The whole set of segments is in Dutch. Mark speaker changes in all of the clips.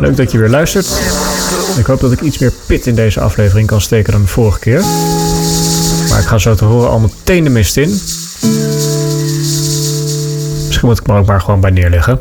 Speaker 1: Leuk dat je weer luistert. Ik hoop dat ik iets meer pit in deze aflevering kan steken dan de vorige keer. Maar ik ga zo te horen al meteen de mist in. Misschien moet ik me ook maar gewoon bij neerleggen.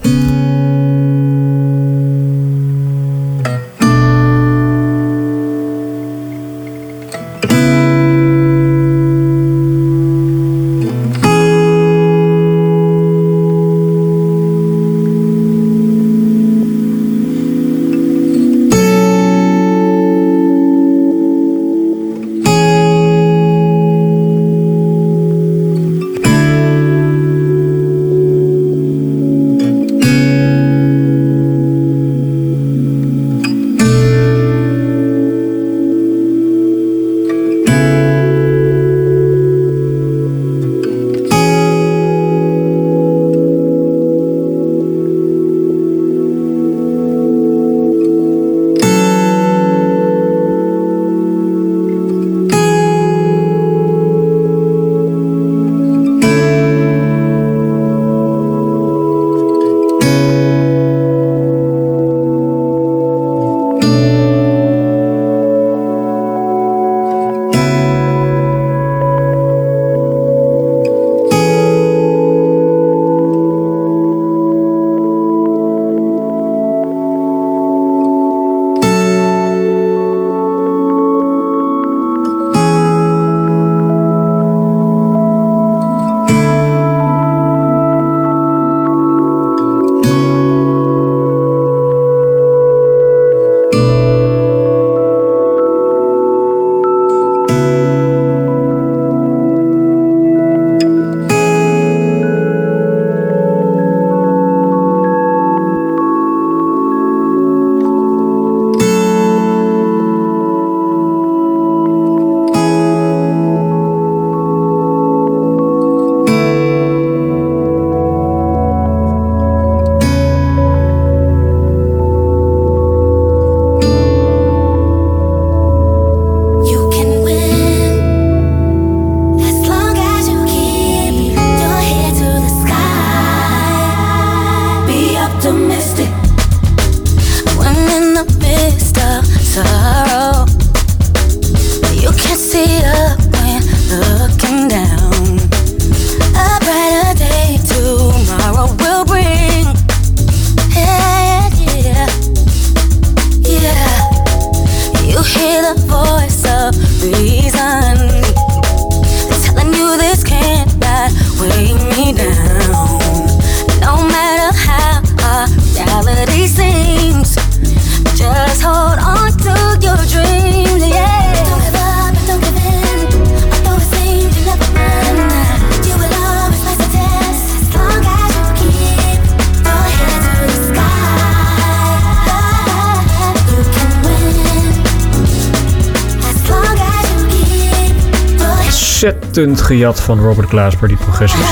Speaker 1: Ontzettend gejat van Robert Glasper, die progressies.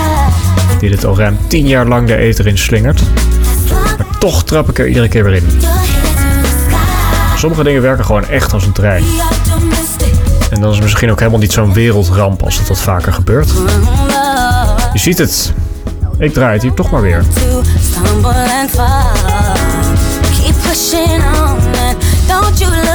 Speaker 1: Die dit al ruim 10 jaar lang de eter in slingert. Maar toch trap ik er iedere keer weer in. Sommige dingen werken gewoon echt als een trein. En dan is misschien ook helemaal niet zo'n wereldramp als het wat vaker gebeurt. Je ziet het. Ik draai het hier toch maar weer.
Speaker 2: Keep pushing on don't you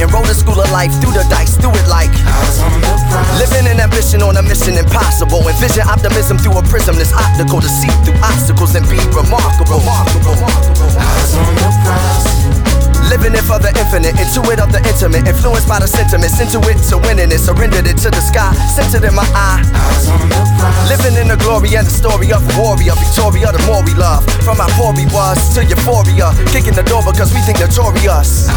Speaker 3: Enroll the school of life through the dice, through it like. Living in ambition on a mission impossible. Envision optimism through a prism that's optical to see through obstacles and be remarkable. Living it for the infinite, intuit of the intimate, influenced by the sentiments, into it to winning it, surrendered it to the sky, centered in my eye. Living in the glory and the story of a warrior, Victoria, the more we love. From how poor we was to euphoria, kicking the door because we think notorious.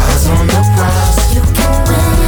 Speaker 2: You can win. You can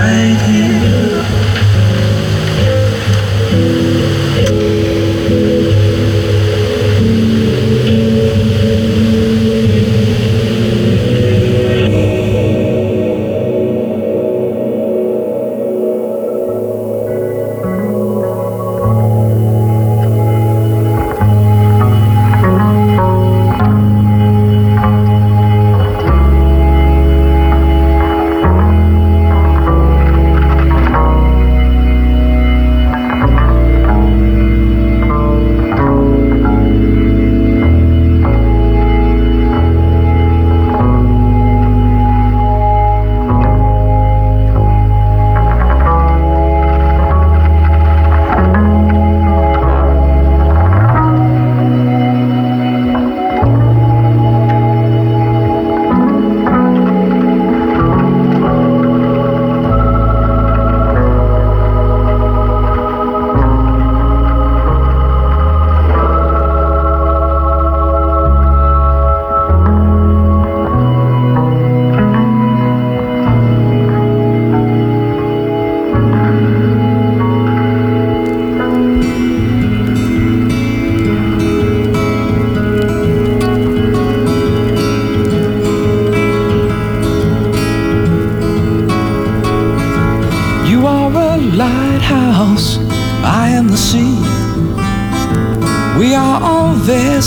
Speaker 2: right here.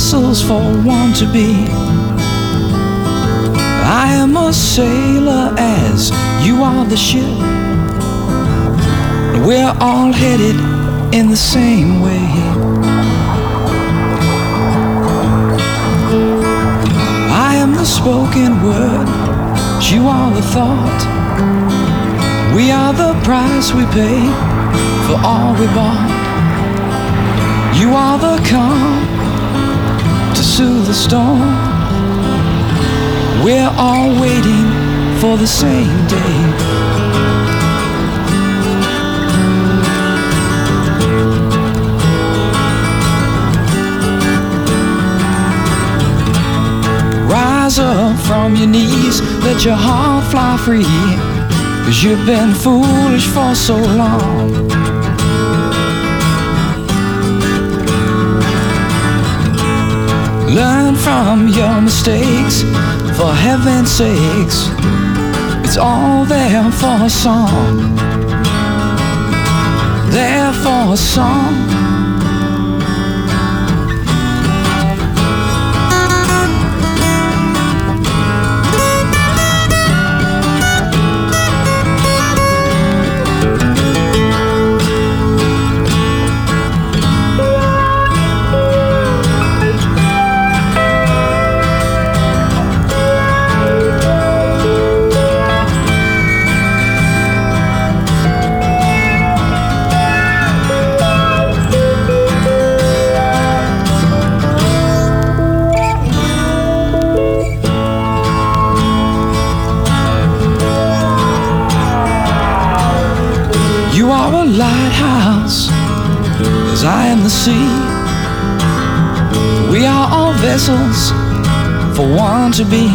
Speaker 2: vessels for one to be. I am a sailor as you are the ship. We're all headed in the same way. I am the spoken word, you are the thought.
Speaker 4: We are the price we pay for all we bought. You are the calm to the storm. We're all waiting for the same day. Rise up from your knees, let your heart fly free. Cause you've been foolish for so long. Learn from your mistakes, for heaven's sakes. It's all there for a song. There for a song. I am the sea. We are all vessels for one to be.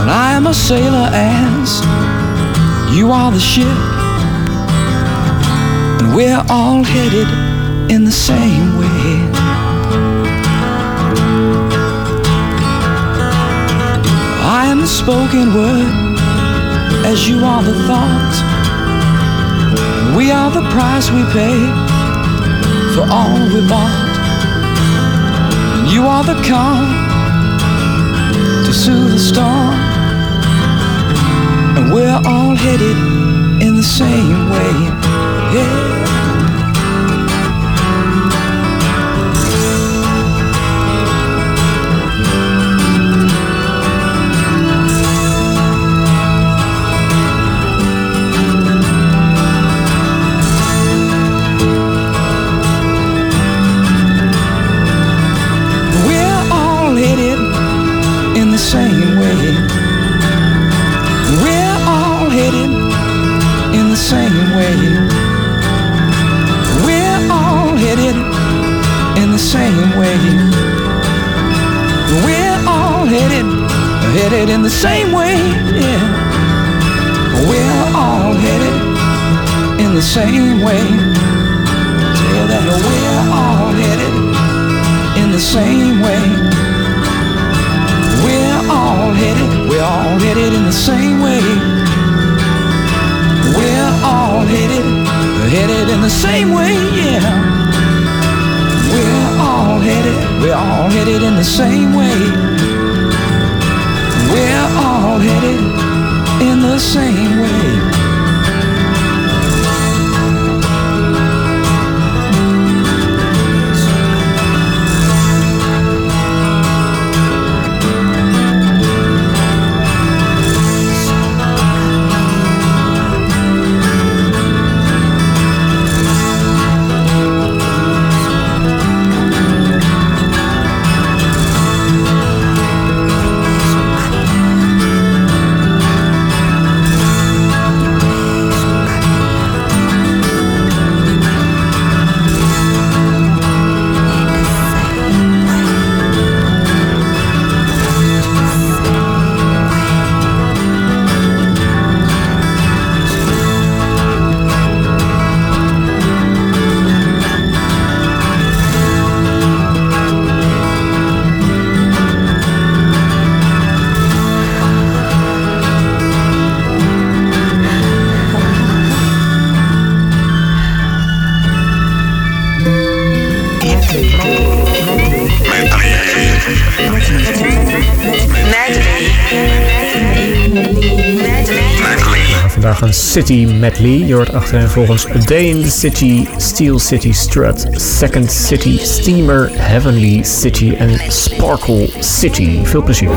Speaker 4: And I am a sailor as you are the ship. And we're all headed in the same way. I am the spoken word as you are the thought. Are the price we pay for all we bought. And you are the calm to soothe the storm. And we're all headed in the same way. Yeah. Same way. Tell that we're all headed in the same way. We're all headed, we're all headed in the same way. We're all headed, headed in the same way, yeah. We're all headed, we're all headed in the same way. We're all headed in the same way.
Speaker 1: Een City Medley. Je hoort achterin volgens A Day in the City, Steel City Strut, Second City, Steamer, Heavenly City en Sparkle City. Veel plezier.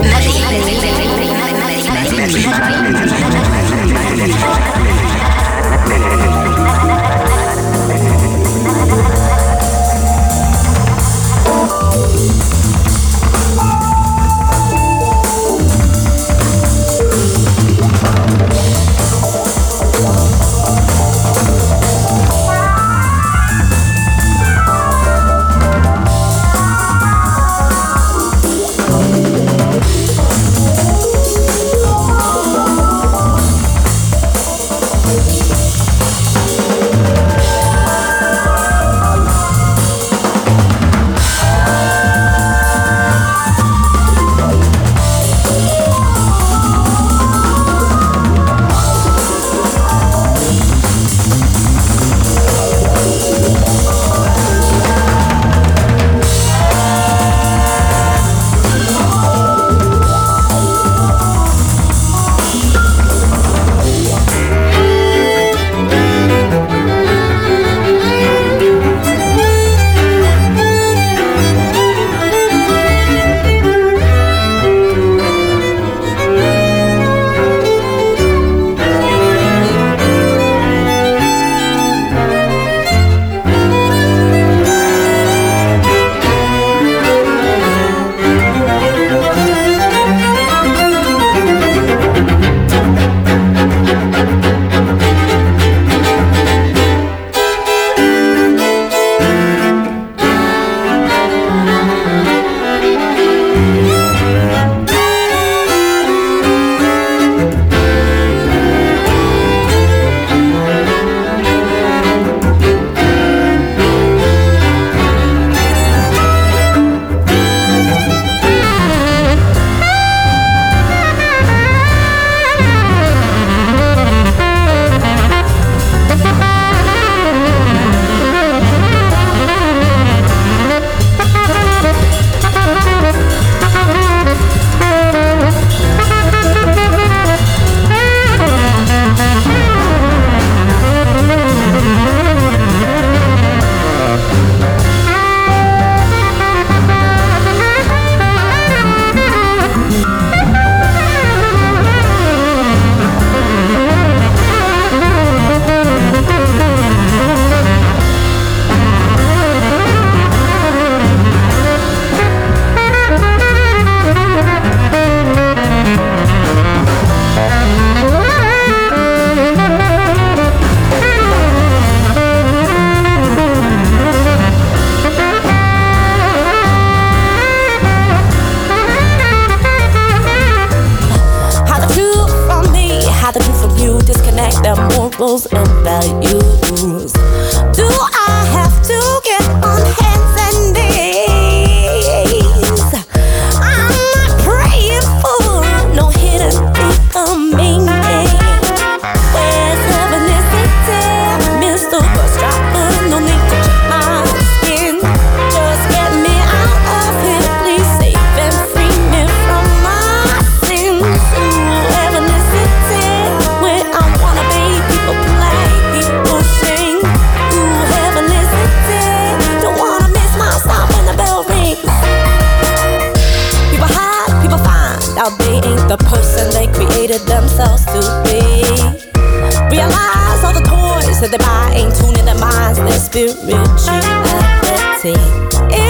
Speaker 2: Spirituality.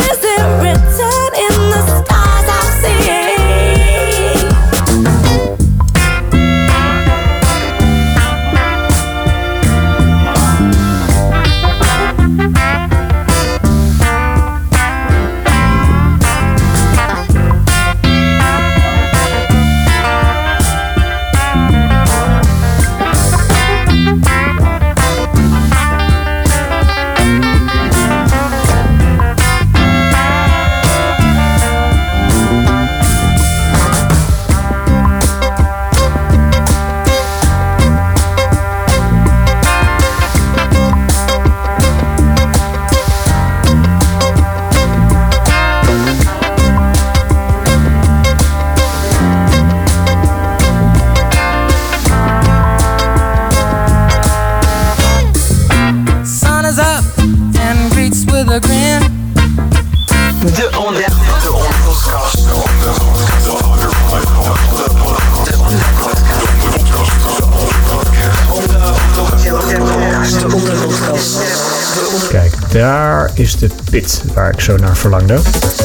Speaker 5: Waar ik zo naar verlangde.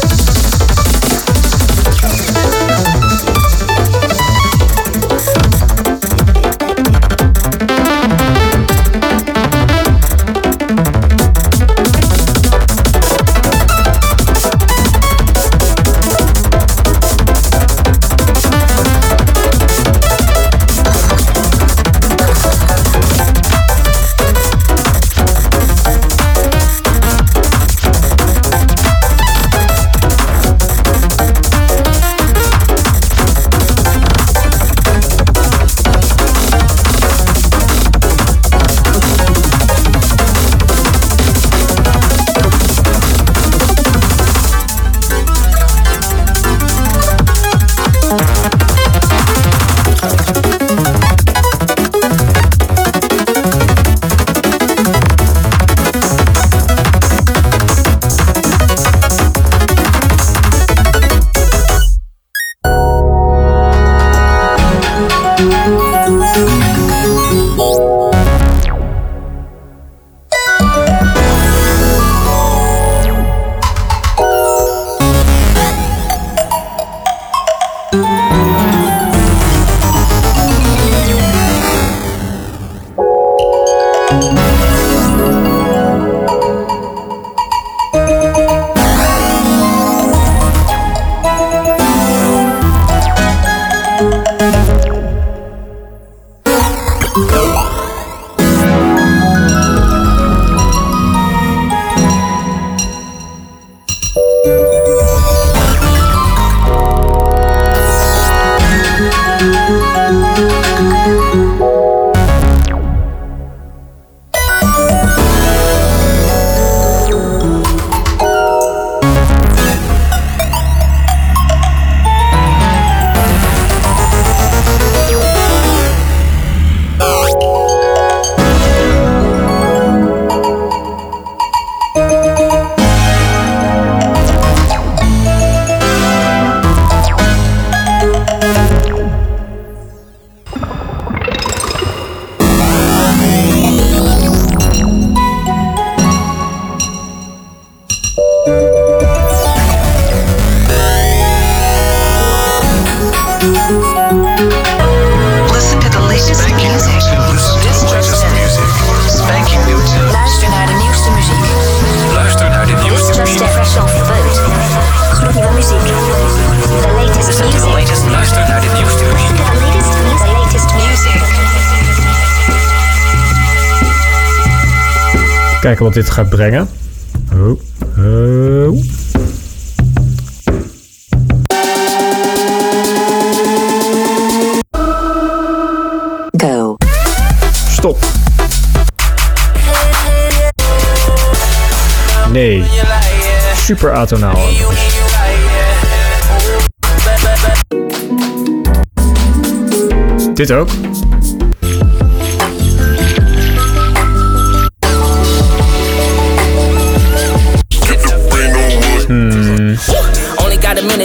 Speaker 5: kijken wat dit gaat brengen. Oh, oh.
Speaker 1: Go.
Speaker 5: Stop. Nee. Super atonaal. Dit ook.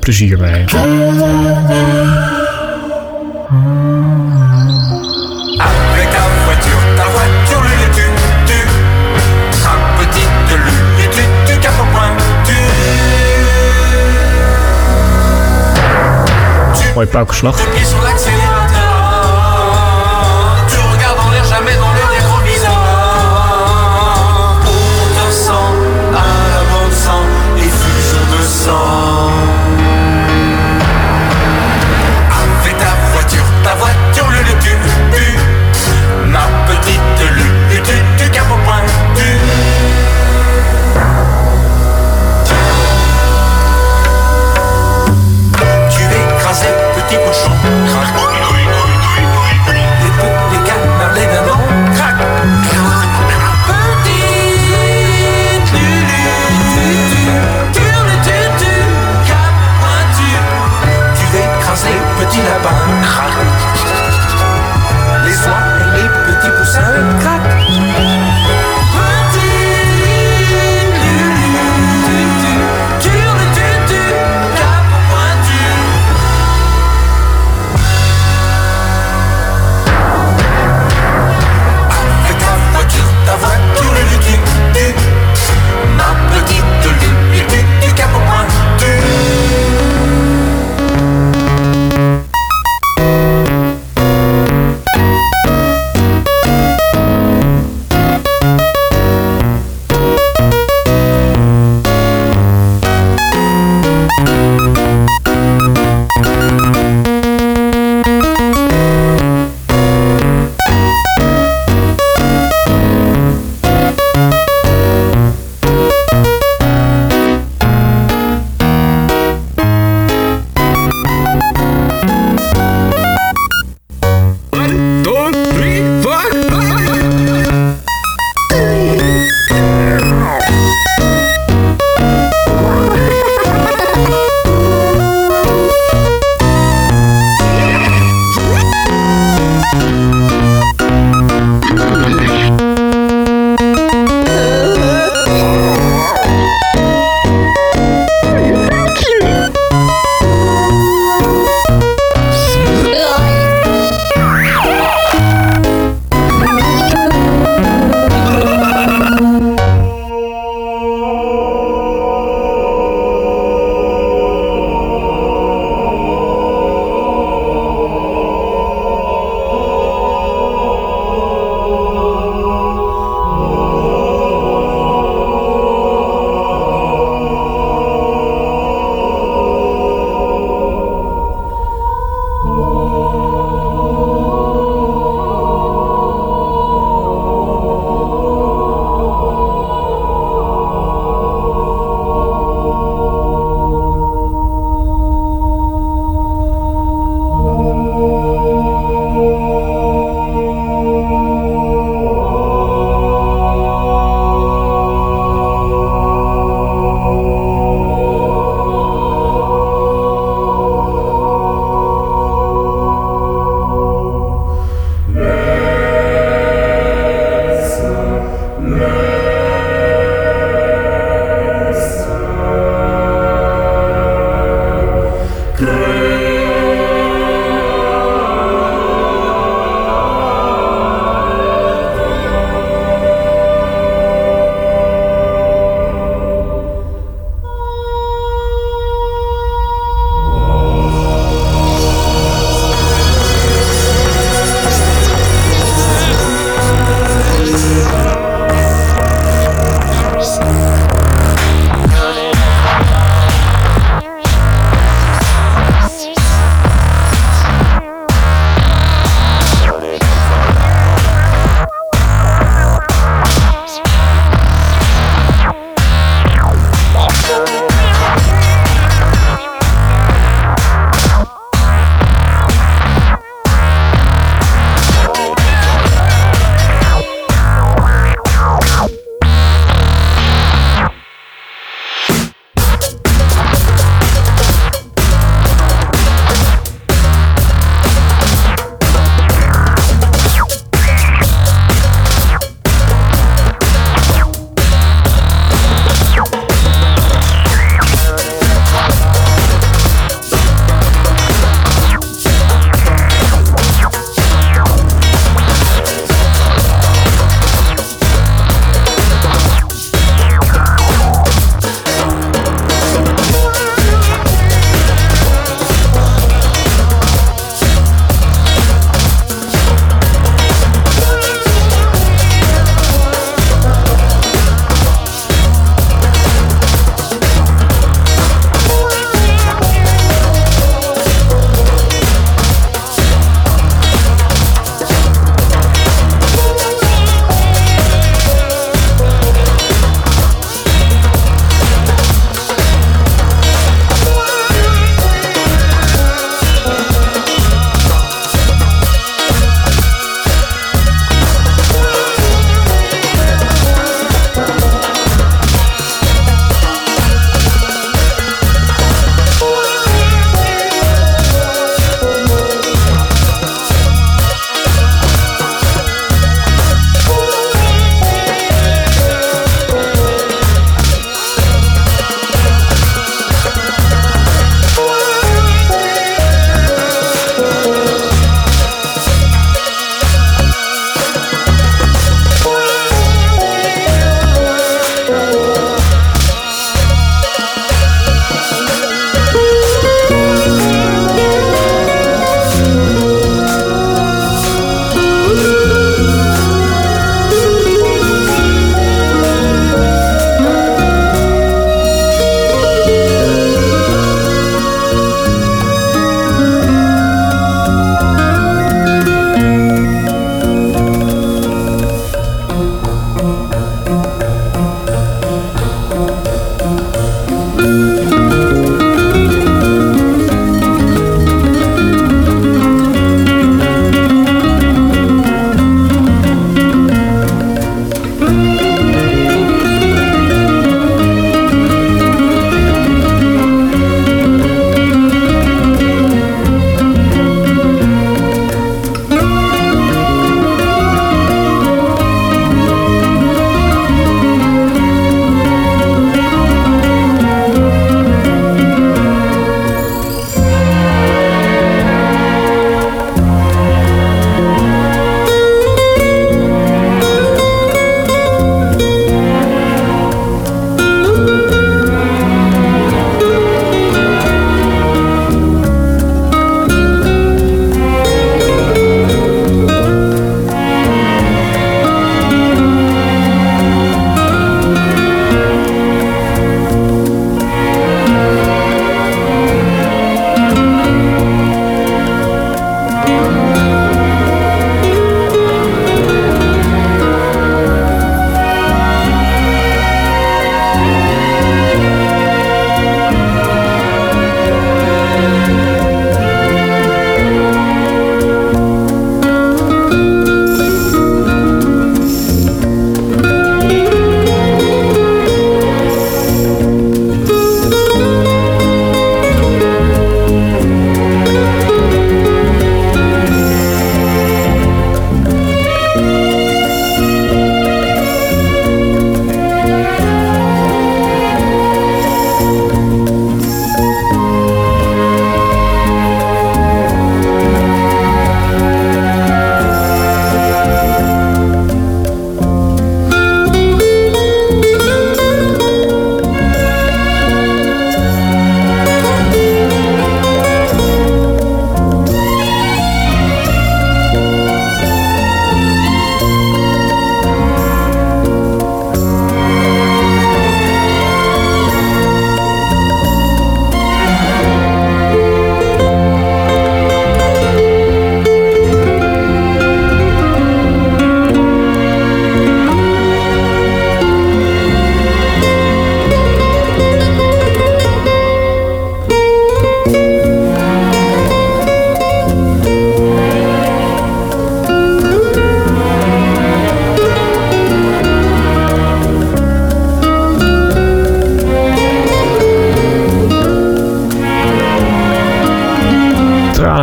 Speaker 6: plezier
Speaker 1: bij.
Speaker 6: Mooi paukenslag.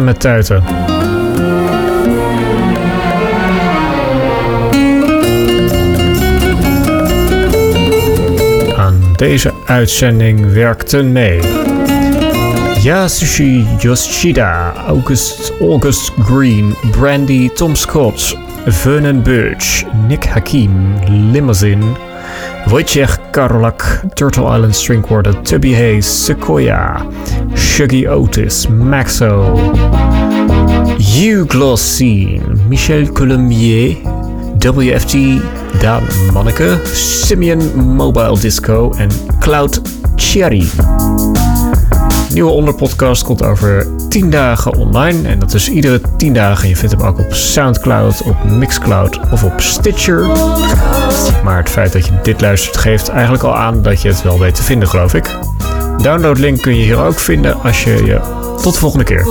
Speaker 1: Met tuiten. Aan deze uitzending werkten mee Yasushi Yoshida, August, August Green, Brandy Tom Scott, Vernon Birch, Nick Hakim, Limousine, Wojciech Karolak, Turtle Island String Tubby Hayes, Sequoia, Shuggy Otis, Maxo, Hugh Glossine, Michel Colombier, WFT, Daan Manneke, Simeon Mobile Disco en Cloud Cherry. Nieuwe onderpodcast komt over 10 dagen online. En dat is iedere 10 dagen. Je vindt hem ook op Soundcloud, op Mixcloud of op Stitcher. Maar het feit dat je dit luistert geeft eigenlijk al aan dat je het wel weet te vinden, geloof ik. Downloadlink kun je hier ook vinden als je je... Tot de volgende keer.